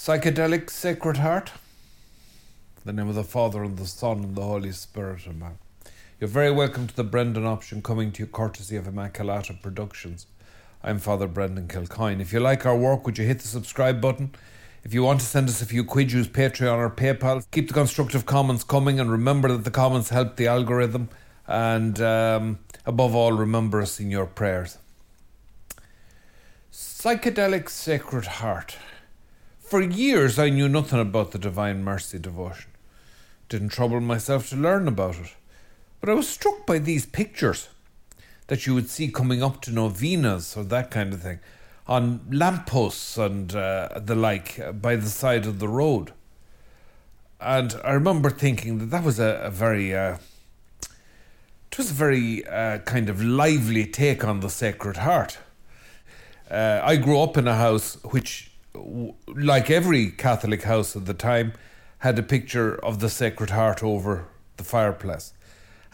Psychedelic Sacred Heart. The name of the Father and the Son and the Holy Spirit, Amen. You're very welcome to the Brendan option coming to you courtesy of Immaculata Productions. I'm Father Brendan Kilcoyne. If you like our work, would you hit the subscribe button? If you want to send us a few quid, use Patreon or PayPal. Keep the constructive comments coming and remember that the comments help the algorithm. And um, above all, remember us in your prayers. Psychedelic Sacred Heart. For years, I knew nothing about the Divine Mercy devotion. Didn't trouble myself to learn about it. But I was struck by these pictures that you would see coming up to novenas or that kind of thing on lampposts and uh, the like uh, by the side of the road. And I remember thinking that that was a, a very, uh, it was a very uh, kind of lively take on the Sacred Heart. Uh, I grew up in a house which like every Catholic house at the time, had a picture of the Sacred Heart over the fireplace.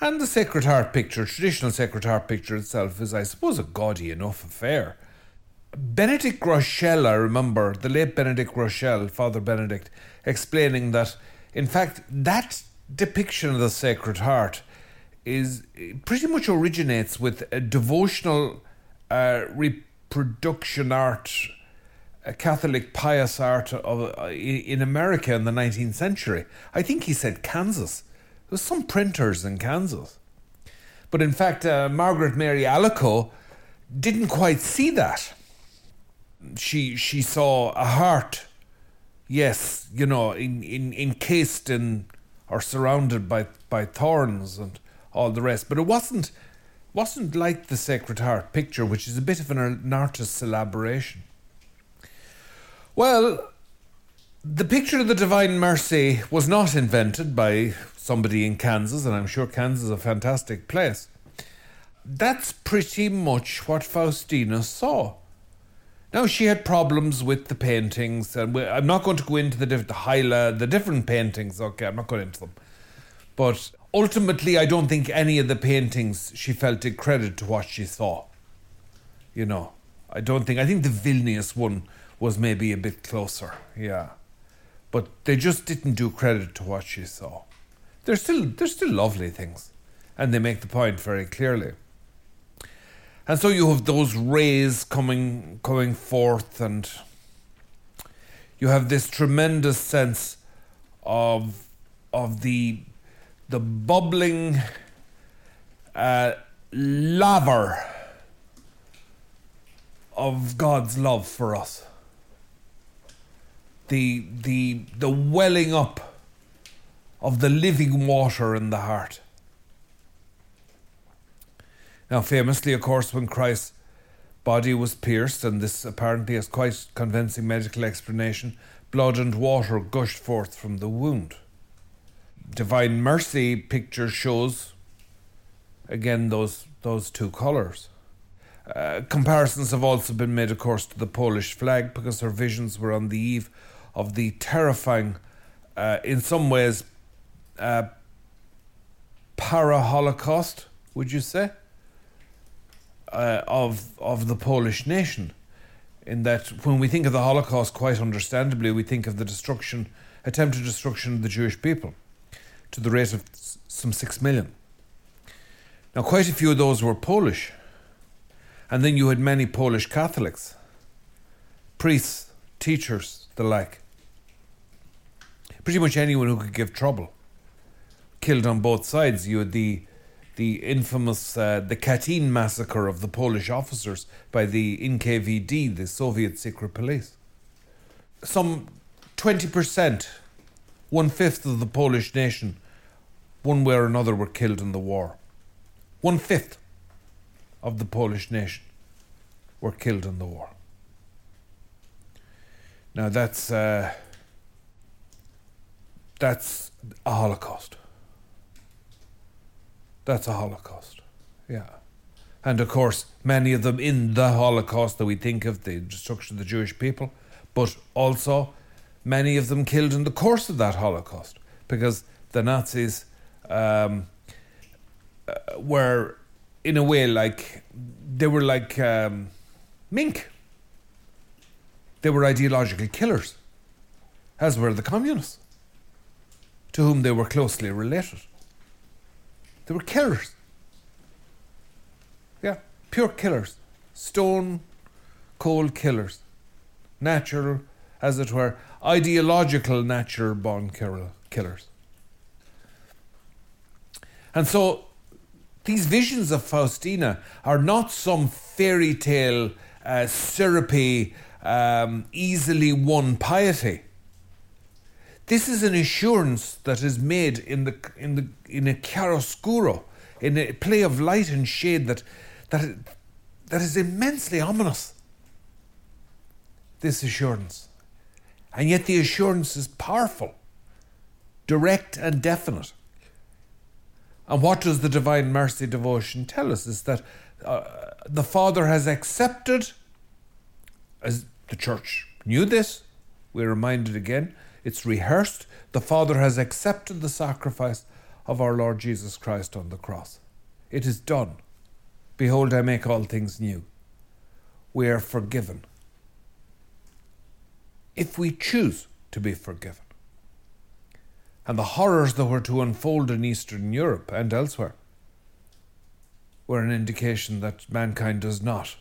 And the Sacred Heart picture, traditional Sacred Heart picture itself, is, I suppose, a gaudy enough affair. Benedict Groeschel, I remember, the late Benedict Groeschel, Father Benedict, explaining that, in fact, that depiction of the Sacred Heart is pretty much originates with a devotional uh, reproduction art a Catholic pious art of, uh, in America in the 19th century. I think he said Kansas. There was some printers in Kansas. But in fact, uh, Margaret Mary Alacoque didn't quite see that. She she saw a heart, yes, you know, in, in, encased in or surrounded by, by thorns and all the rest. But it wasn't wasn't like the Sacred Heart picture, which is a bit of an artist's elaboration. Well, the picture of the Divine Mercy was not invented by somebody in Kansas, and I'm sure Kansas is a fantastic place. That's pretty much what Faustina saw. Now she had problems with the paintings, and I'm not going to go into the the Hyla, the different paintings. Okay, I'm not going into them, but ultimately, I don't think any of the paintings she felt did credit to what she saw. You know, I don't think. I think the Vilnius one was maybe a bit closer, yeah. But they just didn't do credit to what she saw. They're still they're still lovely things, and they make the point very clearly. And so you have those rays coming coming forth, and you have this tremendous sense of of the the bubbling uh, laver of God's love for us the the the welling up of the living water in the heart. Now, famously, of course, when Christ's body was pierced, and this apparently has quite convincing medical explanation, blood and water gushed forth from the wound. Divine Mercy picture shows again those those two colours. Uh, comparisons have also been made, of course, to the Polish flag because her visions were on the eve of the terrifying, uh, in some ways, uh, para Holocaust, would you say, uh, of, of the Polish nation. In that, when we think of the Holocaust, quite understandably, we think of the destruction, attempted destruction of the Jewish people to the rate of some six million. Now, quite a few of those were Polish. And then you had many Polish Catholics, priests, teachers, the like pretty much anyone who could give trouble. Killed on both sides. You had the the infamous uh, the Katyn massacre of the Polish officers by the NKVD, the Soviet secret police. Some twenty percent, one fifth of the Polish nation, one way or another, were killed in the war. One fifth of the Polish nation were killed in the war. Now that's. Uh, that's a Holocaust. That's a Holocaust. Yeah. And of course, many of them in the Holocaust that we think of, the destruction of the Jewish people, but also many of them killed in the course of that Holocaust because the Nazis um, uh, were, in a way, like they were like um, mink. They were ideological killers as were the communists, to whom they were closely related. They were killers. Yeah, pure killers. Stone cold killers. Natural, as it were, ideological natural born killers. And so these visions of Faustina are not some fairy tale, uh, syrupy, um, easily won piety. This is an assurance that is made in the in the in a chiaroscuro, in a play of light and shade that that that is immensely ominous. This assurance, and yet the assurance is powerful, direct and definite. And what does the Divine Mercy devotion tell us? Is that uh, the Father has accepted, as the Church knew this, we're reminded again, it's rehearsed. The Father has accepted the sacrifice of our Lord Jesus Christ on the cross. It is done. Behold, I make all things new. We are forgiven. If we choose to be forgiven. And the horrors that were to unfold in Eastern Europe and elsewhere were an indication that mankind does not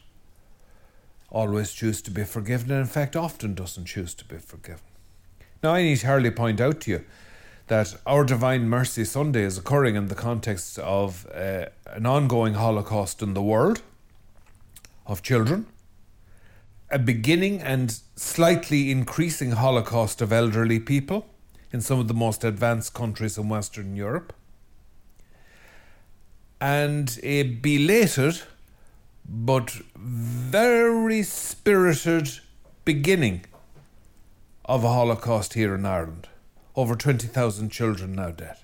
always choose to be forgiven, and in fact, often doesn't choose to be forgiven. Now, I need hardly point out to you that our Divine Mercy Sunday is occurring in the context of uh, an ongoing Holocaust in the world of children, a beginning and slightly increasing Holocaust of elderly people in some of the most advanced countries in Western Europe, and a belated but very spirited beginning of a Holocaust here in Ireland. Over 20,000 children now dead.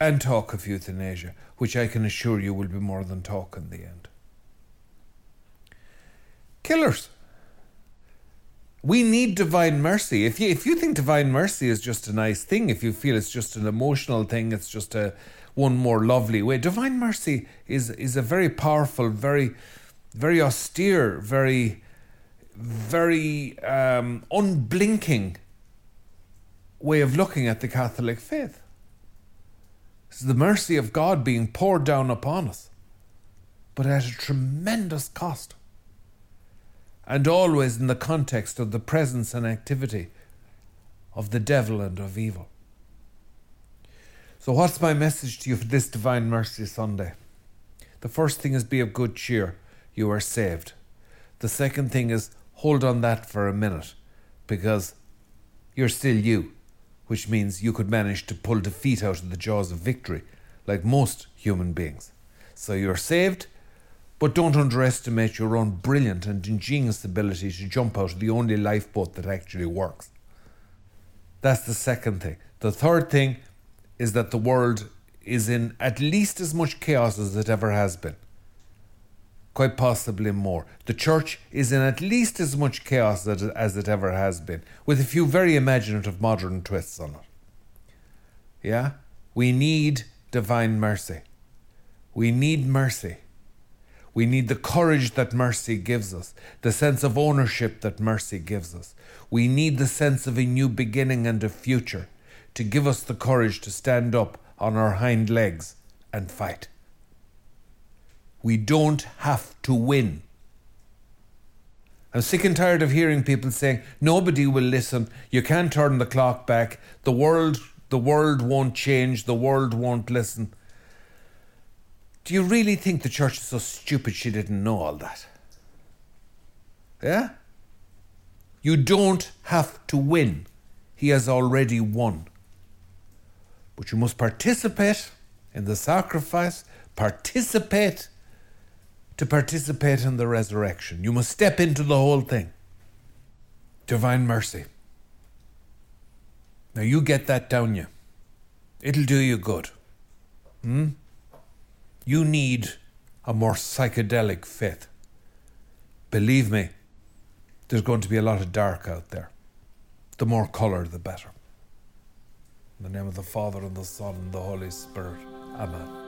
And talk of euthanasia, which I can assure you will be more than talk in the end. Killers. We need divine mercy. If you if you think divine mercy is just a nice thing, if you feel it's just an emotional thing, it's just a one more lovely way. Divine mercy is is a very powerful, very very austere, very very um, unblinking way of looking at the Catholic faith. It's the mercy of God being poured down upon us, but at a tremendous cost. And always in the context of the presence and activity of the devil and of evil. So, what's my message to you for this Divine Mercy Sunday? The first thing is be of good cheer. You are saved. The second thing is hold on that for a minute because you're still you, which means you could manage to pull defeat out of the jaws of victory like most human beings. So you're saved, but don't underestimate your own brilliant and ingenious ability to jump out of the only lifeboat that actually works. That's the second thing. The third thing is that the world is in at least as much chaos as it ever has been quite possibly more. The church is in at least as much chaos as it ever has been, with a few very imaginative modern twists on it. Yeah? We need divine mercy. We need mercy. We need the courage that mercy gives us, the sense of ownership that mercy gives us. We need the sense of a new beginning and a future to give us the courage to stand up on our hind legs and fight. We don't have to win. I'm sick and tired of hearing people saying nobody will listen. You can't turn the clock back. The world, the world won't change. The world won't listen. Do you really think the church is so stupid she didn't know all that? Yeah? You don't have to win. He has already won. But you must participate in the sacrifice, participate to participate in the resurrection. You must step into the whole thing. Divine mercy. Now you get that down you. It'll do you good. Hmm? You need a more psychedelic faith. Believe me, there's going to be a lot of dark out there. The more colour, the better. In the name of the Father, and the Son, and the Holy Spirit. Amen.